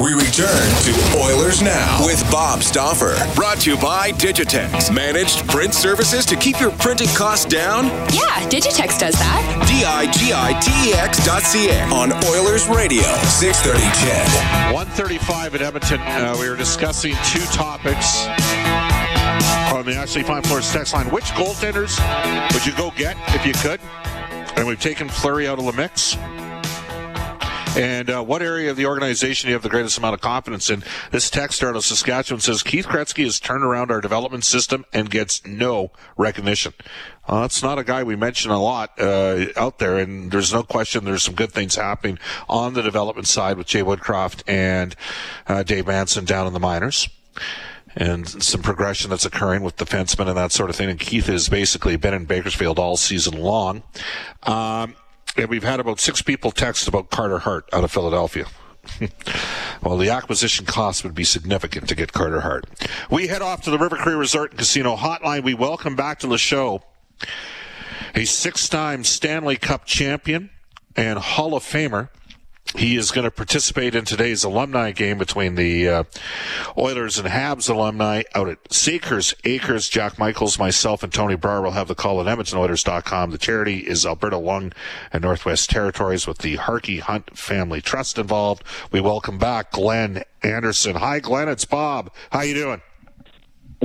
We return to Oilers Now with Bob Stauffer. Brought to you by Digitex. Managed print services to keep your printing costs down? Yeah, Digitex does that. D-I-G-I-T-E-X dot C-A on Oilers Radio, 630 CHED. 135 at Edmonton. Uh, we were discussing two topics on the Ashley Fine Floors text line. Which goaltenders would you go get if you could? And we've taken Fleury out of the mix. And uh, what area of the organization do you have the greatest amount of confidence in? This texter out of Saskatchewan says Keith Gretzky has turned around our development system and gets no recognition. Uh, that's not a guy we mention a lot uh, out there, and there's no question there's some good things happening on the development side with Jay Woodcroft and uh, Dave Manson down in the minors and some progression that's occurring with defensemen and that sort of thing. And Keith has basically been in Bakersfield all season long. Um, and we've had about six people text about Carter Hart out of Philadelphia. well, the acquisition cost would be significant to get Carter Hart. We head off to the River Cree Resort and Casino Hotline. We welcome back to the show a six-time Stanley Cup champion and Hall of Famer, he is going to participate in today's alumni game between the uh, Oilers and Habs alumni out at Shakers Acres. Jack Michaels, myself, and Tony Barr will have the call at EdmontonOilers.com. The charity is Alberta Lung and Northwest Territories with the Harkey Hunt Family Trust involved. We welcome back Glenn Anderson. Hi, Glenn. It's Bob. How you doing?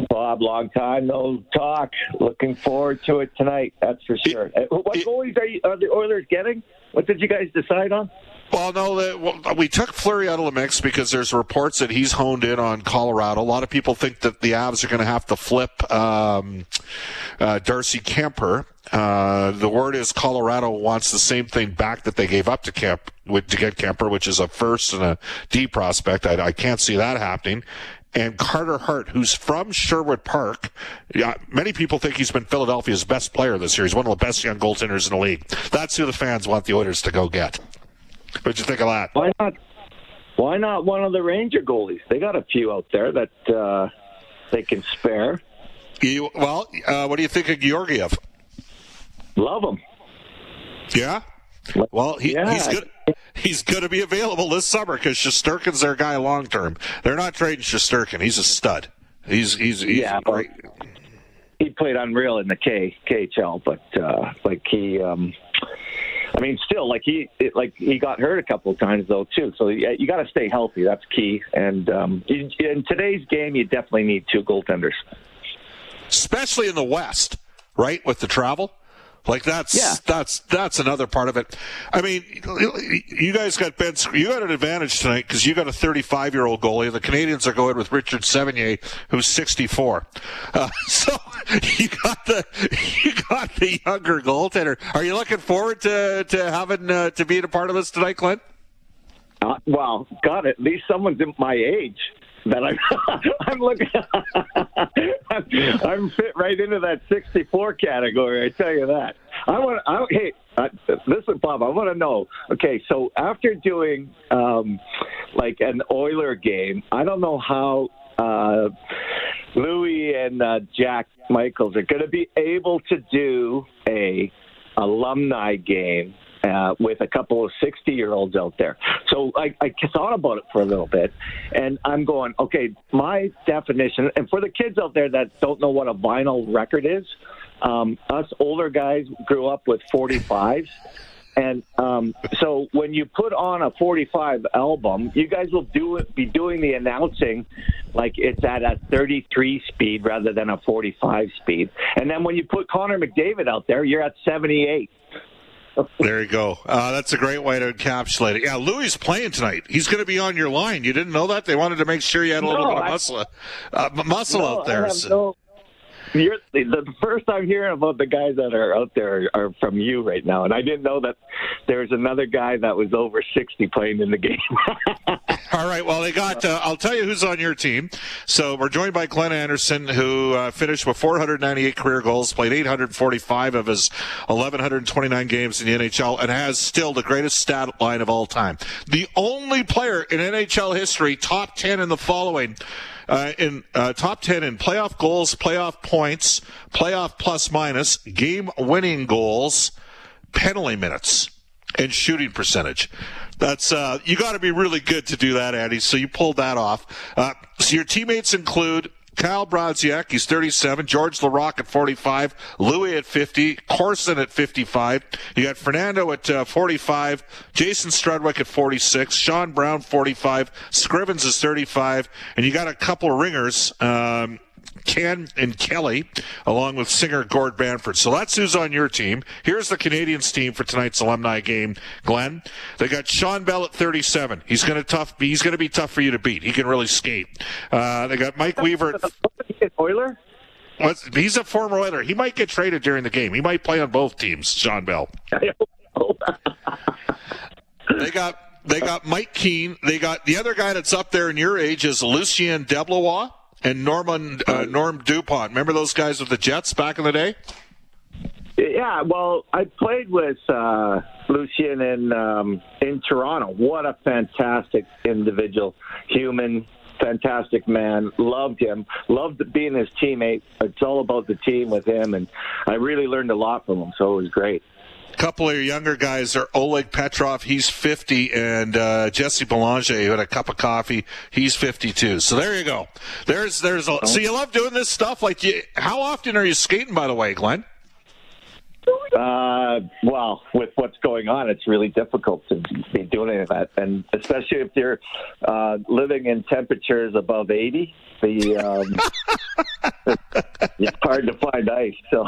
Bob, long time no talk. Looking forward to it tonight. That's for sure. It, what goalies are, you, are the Oilers getting? What did you guys decide on? Well, no, we took Fleury out of the mix because there's reports that he's honed in on Colorado. A lot of people think that the Avs are going to have to flip um, uh, Darcy Kuemper. Uh, the word is Colorado wants the same thing back that they gave up to with, to get Kuemper, which is a first and a D prospect. I, I can't see that happening and Carter Hart, who's from Sherwood Park. Yeah, many people think he's been Philadelphia's best player this year. He's one of the best young goaltenders in the league. That's who the fans want the Oilers to go get. What'd you think of that? Why not? Why not one of the Ranger goalies? They got a few out there that uh, they can spare. You, well, uh, what do you think of Georgiev? Love him. Yeah. Well, he, yeah. he's good. He's going to be available this summer because Shesterkin's their guy long term. They're not trading Shesterkin. He's a stud. He's he's, he's yeah. Great. He played unreal in the K KHL, but uh, like he. Um, I mean, still, like he, it, like he got hurt a couple of times though too. So you, you got to stay healthy. That's key. And um, in today's game, you definitely need two goaltenders, especially in the West, right? With the travel. Like that's yeah. that's that's another part of it. I mean, you guys got Ben. You got an advantage tonight because you got a 35 year old goalie. The Canadians are going with Richard Sevigny, who's 64. Uh, so you got the you got the younger goaltender. Are you looking forward to to having uh, to being a part of this tonight, Clint? Uh, well, God, at least someone's my age that I'm I'm looking I'm, I'm, fit right into that 64 category. I tell you that. I want. I, hey, uh, listen, Bob. I want to know. Okay, so after doing um, like an Oiler game, I don't know how uh, Louis and uh, Jack Michaels are going to be able to do a alumni game uh, with a couple of 60 year olds out there. So I, I thought about it for a little bit, and I'm going, okay, my definition, and for the kids out there that don't know what a vinyl record is, um, us older guys grew up with 45s. And um, so when you put on a 45 album, you guys will do it, be doing the announcing like it's at a 33 speed rather than a 45 speed. And then when you put Connor McDavid out there, you're at 78. There you go. Uh, that's a great way to encapsulate it. Yeah, Louis is playing tonight. He's going to be on your line. You didn't know that? They wanted to make sure you had a little no, bit of muscle, uh, muscle no, out there. So. No, you're, the first I'm hearing about the guys that are out there are from you right now, and I didn't know that there was another guy that was over 60 playing in the game. All right. Well, they got. Uh, I'll tell you who's on your team. So we're joined by Glenn Anderson, who uh, finished with 498 career goals, played 845 of his 1129 games in the NHL, and has still the greatest stat line of all time. The only player in NHL history top 10 in the following. Uh, in uh, top 10 in playoff goals, playoff points, playoff plus minus, game winning goals, penalty minutes, and shooting percentage. That's uh, you got to be really good to do that, Andy. So you pulled that off. Uh, so your teammates include Kyle Brodziak, he's 37. George Laraque at 45. Louis at 50. Corson at 55. You got Fernando at uh, 45. Jason Strudwick at 46. Sean Brown 45. Scrivens is 35. And you got a couple ringers. Um, Ken and Kelly, along with singer Gord Bamford. So that's who's on your team. Here's the Canadians team for tonight's alumni game, Glenn. They got Sean Bell at 37. He's going to tough. He's going to be tough for you to beat. He can really skate. Uh, they got Mike Weaver. Oiler. He's a former Oiler. He might get traded during the game. He might play on both teams. Sean Bell. they got they got Mike Keane. They got the other guy that's up there in your age is Lucien Deblois and Norman uh, Norm Dupont. Remember those guys with the Jets back in the day? Yeah, well, I played with uh, Lucien in um, in Toronto. What a fantastic individual, human, fantastic man. Loved him. Loved being his teammate. It's all about the team with him, and I really learned a lot from him. So it was great couple of your younger guys are Oleg Petrov, he's 50, and uh, Jesse Belanger, who had a cup of coffee, he's 52. So there you go. There's, there's. A, so you love doing this stuff. Like, you, how often are you skating? By the way, Glenn. Uh, well, with what's going on, it's really difficult to be doing any of that, and especially if you're uh, living in temperatures above 80. The um, it's hard to find ice, so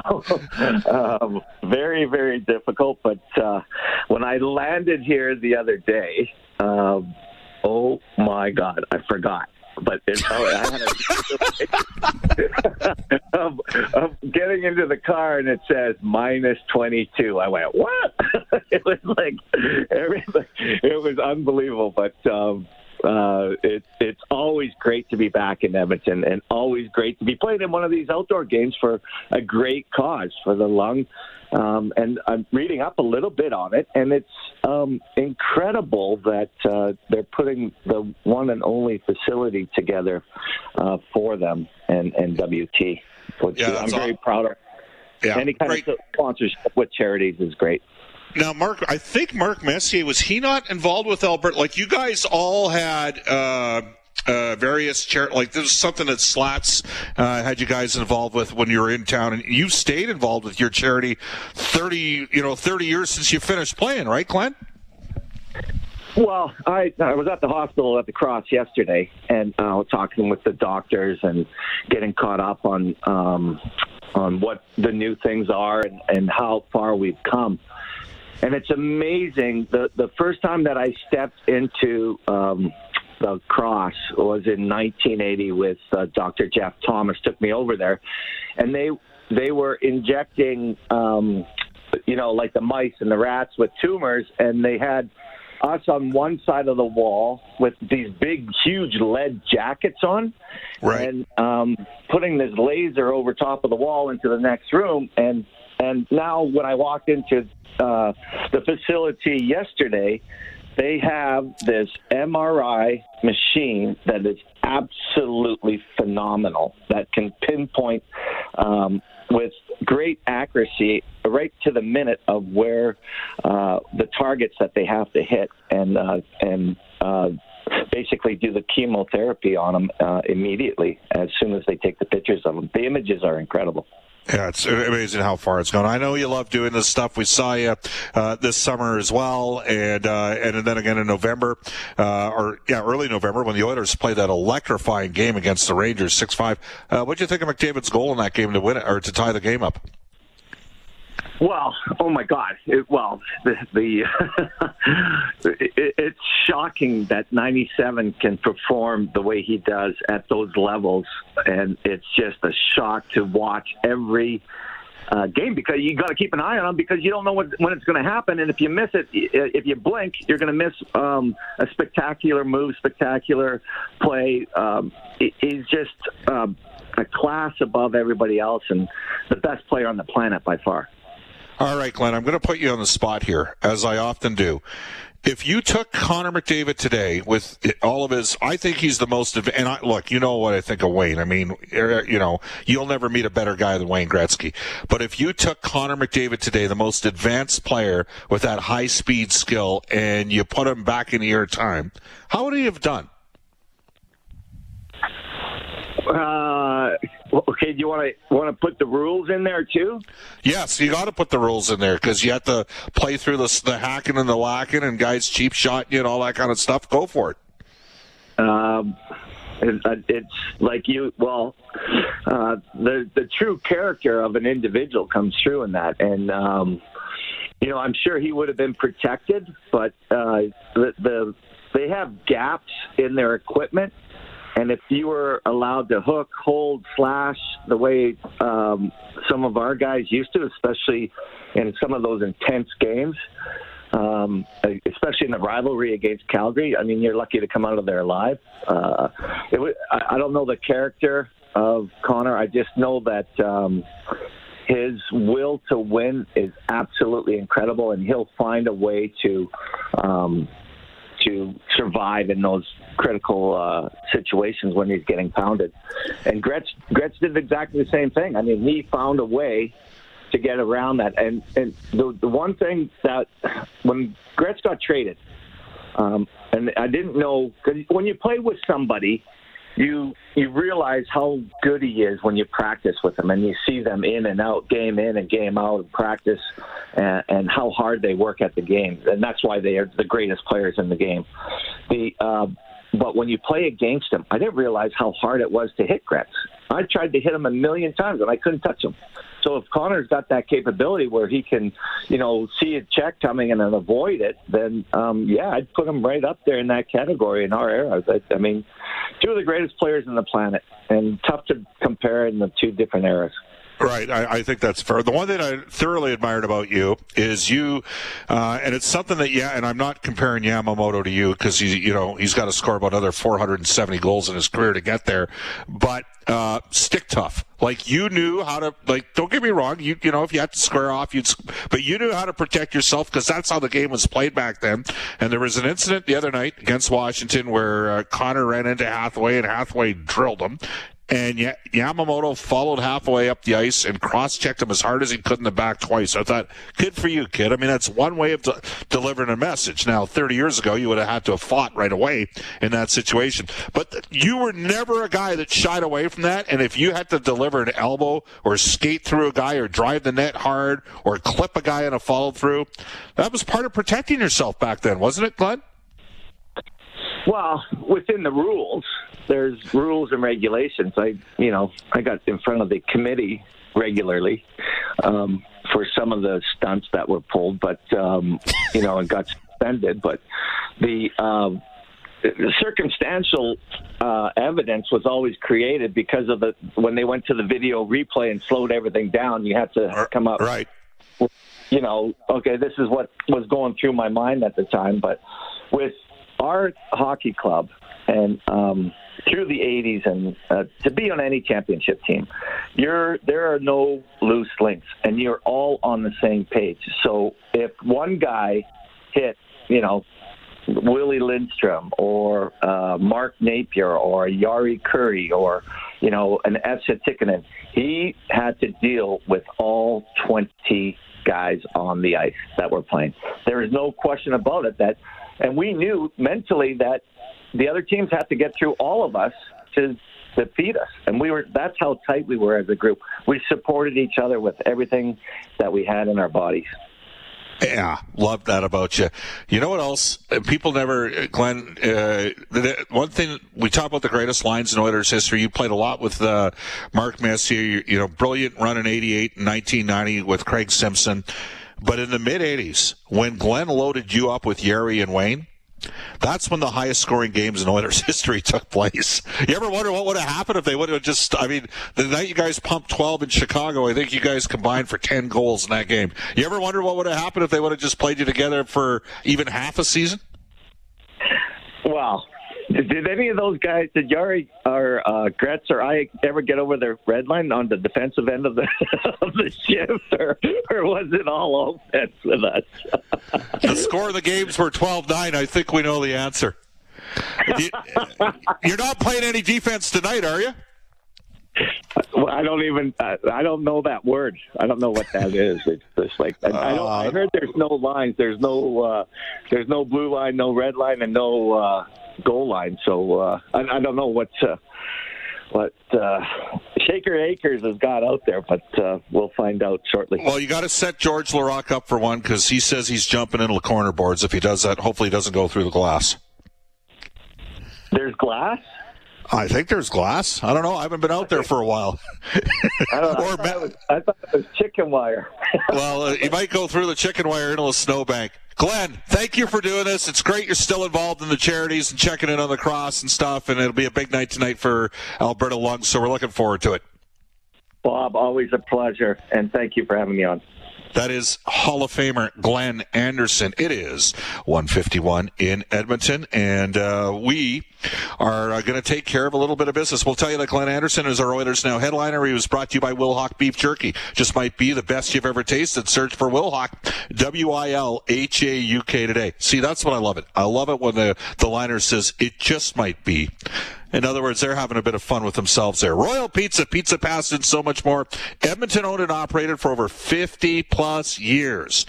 um, very, very difficult. But uh, when I landed here the other day, um, oh my God, I forgot but it, I had a, of, of getting into the car and it says minus 22. I went, what? it was like everything. It was unbelievable, but um, uh, it, it's always great to be back in Edmonton and always great to be playing in one of these outdoor games for a great cause for the lung. Um, and I'm reading up a little bit on it, and it's um, incredible that uh, they're putting the one and only facility together uh, for them and, and WT, which yeah, I'm very proud of. Yeah, Any kind great. of sponsorship with charities is great. Now, Mark, I think Mark Messier was he not involved with Albert? Like you guys all had uh, uh, various char- like this is something that Slats uh, had you guys involved with when you were in town, and you stayed involved with your charity thirty, you know, thirty years since you finished playing, right, Glenn? Well, I I was at the hospital at the Cross yesterday, and uh, talking with the doctors and getting caught up on um, on what the new things are and, and how far we've come and it's amazing. The the first time that I stepped into um, the cross was in 1980 with uh, Dr. Jeff Thomas. Took me over there, and they they were injecting, um, you know, like the mice and the rats with tumors, and they had us on one side of the wall with these big, huge lead jackets on, right. and um, putting this laser over top of the wall into the next room. And and now when I walked into uh, the facility yesterday, they have this MRI machine that is absolutely phenomenal that can pinpoint um, with great accuracy right to the minute of where uh, the targets that they have to hit and uh, and uh, basically do the chemotherapy on them uh, immediately as soon as they take the pictures of them. The images are incredible. Yeah, it's amazing how far it's gone. I know you love doing this stuff. We saw you uh, this summer as well, and uh, and then again in November, uh, or yeah, early November when the Oilers played that electrifying game against the Rangers, six five. Uh, what do you think of McDavid's goal in that game to win it or to tie the game up? Well, oh my God! It, well, the, the it, it's shocking that '97 can perform the way he does at those levels, and it's just a shock to watch every uh, game because you got to keep an eye on him because you don't know what, when it's going to happen, and if you miss it, if you blink, you're going to miss um, a spectacular move, spectacular play. Um, he's just um, a class above everybody else, and the best player on the planet by far. All right, Glenn, I'm going to put you on the spot here, as I often do. If you took Connor McDavid today with all of his, I think he's the most. And I, look, you know what I think of Wayne. I mean, er, you know, you'll never meet a better guy than Wayne Gretzky. But if you took Connor McDavid today, the most advanced player with that high speed skill, and you put him back in your time, how would he have done? Uh, okay, do you want to want to put the rules in there too? Yes, you got to put the rules in there because you have to play through the, the hacking and the whacking and guys cheap shot you and all that kind of stuff. Go for it. Um, uh, it's like you. Well, uh, the the true character of an individual comes through in that, and um, you know, I'm sure he would have been protected, but uh, the, the they have gaps in their equipment and if you were allowed to hook, hold, slash the way um, some of our guys used to, especially in some of those intense games, um, especially in the rivalry against Calgary, I mean, you're lucky to come out of there alive. Uh, it, I, I don't know the character of Connor. I just know that um, his will to win is absolutely incredible, and he'll find a way to. Um, to survive in those critical uh, situations when he's getting pounded. And Gretz, Gretz did exactly the same thing. I mean, he found a way to get around that. And, and the, the one thing that when Gretz got traded, um, and I didn't know, because when you play with somebody – you you realize how good he is when you practice with him and you see them in and out, game in and game out, and practice, and, and how hard they work at the game, and that's why they are the greatest players in the game. The uh, but when you play against him, I didn't realize how hard it was to hit Gretz. I tried to hit him a million times and I couldn't touch him. So if Connor's got that capability where he can, you know, see a check coming and then avoid it, then um, yeah, I'd put him right up there in that category in our era. I, I mean, two of the greatest players on the planet, and tough to compare in the two different eras. Right, I, I, think that's fair. The one thing I thoroughly admired about you is you, uh, and it's something that yeah, and I'm not comparing Yamamoto to you because he, you know, he's got to score about another 470 goals in his career to get there, but uh, stick tough. Like you knew how to like. Don't get me wrong. You you know if you had to square off, you'd. But you knew how to protect yourself because that's how the game was played back then. And there was an incident the other night against Washington where uh, Connor ran into Hathaway and Hathaway drilled him and Yamamoto followed halfway up the ice and cross-checked him as hard as he could in the back twice. I thought, good for you, kid. I mean, that's one way of de- delivering a message. Now, 30 years ago, you would have had to have fought right away in that situation. But you were never a guy that shied away from that. And if you had to deliver an elbow or skate through a guy or drive the net hard or clip a guy in a follow-through, that was part of protecting yourself back then, wasn't it, Glenn? Well, within the rules, there's rules and regulations. I, you know, I got in front of the committee regularly um, for some of the stunts that were pulled, but um, you know, and got suspended. But the um, circumstantial uh, evidence was always created because of the when they went to the video replay and slowed everything down. You had to come up right. You know, okay, this is what was going through my mind at the time, but with our hockey club and um, through the 80s and uh, to be on any championship team, you're there are no loose links and you're all on the same page. So if one guy hit, you know, Willie Lindstrom or uh, Mark Napier or Jari Kurri or you know an Esa Tikkanen, he had to deal with all 20 guys on the ice that were playing. There is no question about it that and we knew mentally that the other teams had to get through all of us to defeat us. And we were that's how tight we were as a group. We supported each other with everything that we had in our bodies. Yeah, love that about you. You know what else? People never, Glenn. Uh, one thing we talk about the greatest lines in Oilers history. You played a lot with uh, Mark Messier. You, you know, brilliant run in '88 and 1990 with Craig Simpson. But in the mid 80s, when Glenn loaded you up with Jari and Wayne, That's when the highest scoring games in Oilers history took place. You ever wonder what would have happened if they would have just, I mean, the night you guys pumped 12 in Chicago, I think you guys combined for 10 goals in that game. You ever wonder what would have happened if they would have just played you together for even half a season? Well, did any of those guys, did Jari or uh, Gretz or I ever get over the red line on the defensive end of the of the shift, or, or was it all offense with us? the score of the games were 12 9. I think we know the answer. You, you're not playing any defense tonight, are you? I don't even. I, I don't know that word. I don't know what that is. It's just like I, I, don't, I heard. There's no lines. There's no. Uh, there's no blue line, no red line, and no uh, goal line. So uh, I, I don't know what. Uh, what uh, Shaker Acres has got out there, but uh, we'll find out shortly. Well, you got to set George Laraque up for one because he says he's jumping into the corner boards. If he does that, hopefully he doesn't go through the glass. There's glass. I think there's glass. I don't know. I haven't been out there for a while. I, know, I, thought, it was, I thought it was chicken wire. well, uh, you might go through the chicken wire into a snowbank. Glenn, thank you for doing this. It's great you're still involved in the charities and checking in on the cross and stuff, and it'll be a big night tonight for Alberta Lungs, so we're looking forward to it. Bob, always a pleasure, and thank you for having me on. That is Hall of Famer Glenn Anderson. It is 151 in Edmonton, and uh, we are uh, going to take care of a little bit of business. We'll tell you that Glenn Anderson is our Oilers Now headliner. He was brought to you by Wilhauk Beef Jerky. Just might be the best you've ever tasted. Search for Wilhauk, W-I-L-H-A-U-K today. See, that's what I love it. I love it when the, the liner says, it just might be. In other words, they're having a bit of fun with themselves there. Royal Pizza, Pizza Pasta, and so much more. Edmonton owned and operated for over 50 plus years.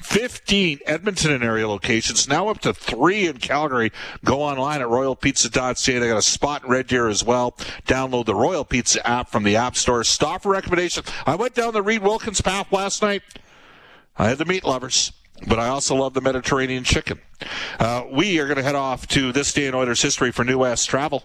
15 Edmonton and area locations, now up to three in Calgary. Go online at royalpizza.ca. They got a spot in Red Deer as well. Download the Royal Pizza app from the App Store. Stop for recommendations. I went down the Reid Wilkins path last night. I had the meat lovers but I also love the Mediterranean chicken. Uh, we are going to head off to this day in Oilers history for New West Travel.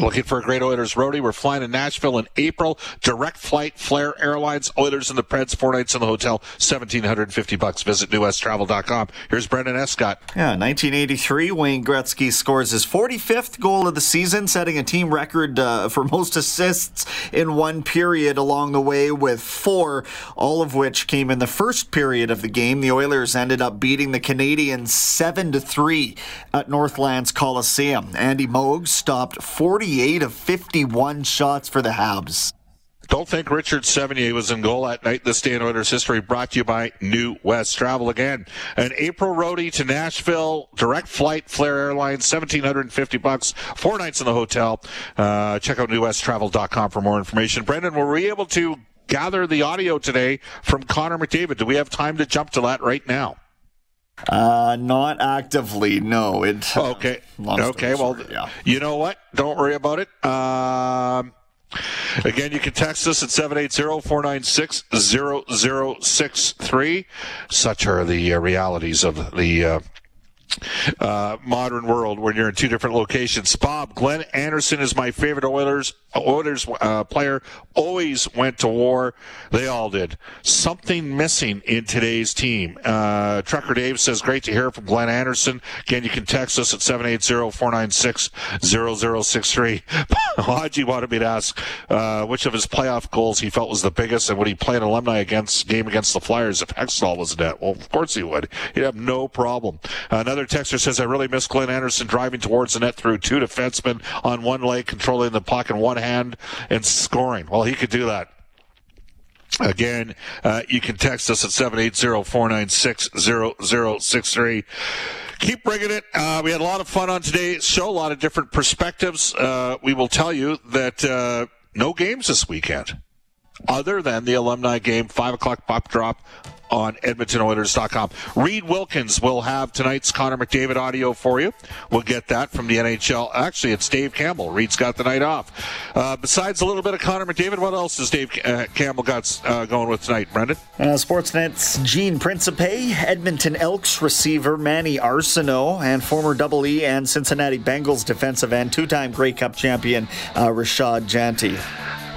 Looking for a great Oilers roadie. We're flying to Nashville in April. Direct flight, Flair Airlines, Oilers and the Preds, four nights in the hotel, 1750 bucks. Visit newwesttravel.com. Here's Brendan Escott. Yeah, 1983, Wayne Gretzky scores his 45th goal of the season, setting a team record uh, for most assists in one period along the way with four, all of which came in the first period of the game. The Oilers ended up beating the Canadians 7 to 3 at Northlands Coliseum. Andy Moog stopped 40 48 of 51 shots for the Habs. Don't think Richard Sevigny was in goal that night. This day in Oilers history brought to you by New West Travel again. An April roadie to Nashville, direct flight, Flair Airlines, 1750 bucks, four nights in the hotel. Uh, check out newwesttravel.com for more information. Brendan, were we able to gather the audio today from Connor McDavid? Do we have time to jump to that right now? Uh, not actively. No. It. Uh, okay. Okay. Well, yeah. you know what? Don't worry about it. Um. Again, you can text us at 780-496-0063. Such are the uh, realities of the uh, uh, modern world when you're in two different locations. Bob, Glenn Anderson is my favorite Oilers Oilers uh, player. Always went to war. They all did. Something missing in today's team. Uh, Trucker Dave says, great to hear from Glenn Anderson. Again, you can text us at 780-496-0063. Haji wanted me to ask uh, which of his playoff goals he felt was the biggest and would he play an alumni against game against the Flyers if Hextall was in net? Well, of course he would. He'd have no problem. Another texter says, I really miss Glenn Anderson driving towards the net through two defensemen on one leg, controlling the puck in one hand and scoring. Well, he could do that. Again, uh, you can text us at 780-496-0063. Keep bringing it. Uh, we had a lot of fun on today's show, a lot of different perspectives. Uh, we will tell you that uh, no games this weekend other than the alumni game, 5 o'clock pop drop on EdmontonOilers.com. Reid Wilkins will have tonight's Connor McDavid audio for you. We'll get that from the NHL. Actually, it's Dave Campbell. Reid's got the night off. Uh, besides a little bit of Connor McDavid, what else has Dave uh, Campbell got uh, going with tonight, Brendan? Uh, Sportsnet's Gene Principe, Edmonton Elks receiver Manny Arceneaux, and former Double E and Cincinnati Bengals defensive end, two-time Grey Cup champion uh, Rashad Jeanty.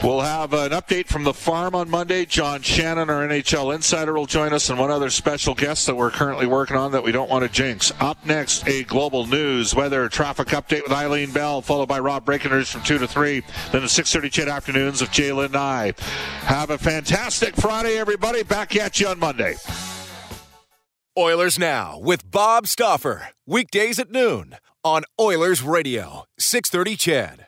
We'll have an update from the farm on Monday. John Shannon, our NHL insider, will join us, and one other special guest that we're currently working on that we don't want to jinx. Up next, a global news weather traffic update with Eileen Bell, followed by Rob Breckenridge from 2 to 3. Then the 6.30 chat afternoons of Jalen and I. Have a fantastic Friday, everybody. Back at you on Monday. Oilers Now with Bob Stauffer. Weekdays at noon on Oilers Radio, 630 CHED.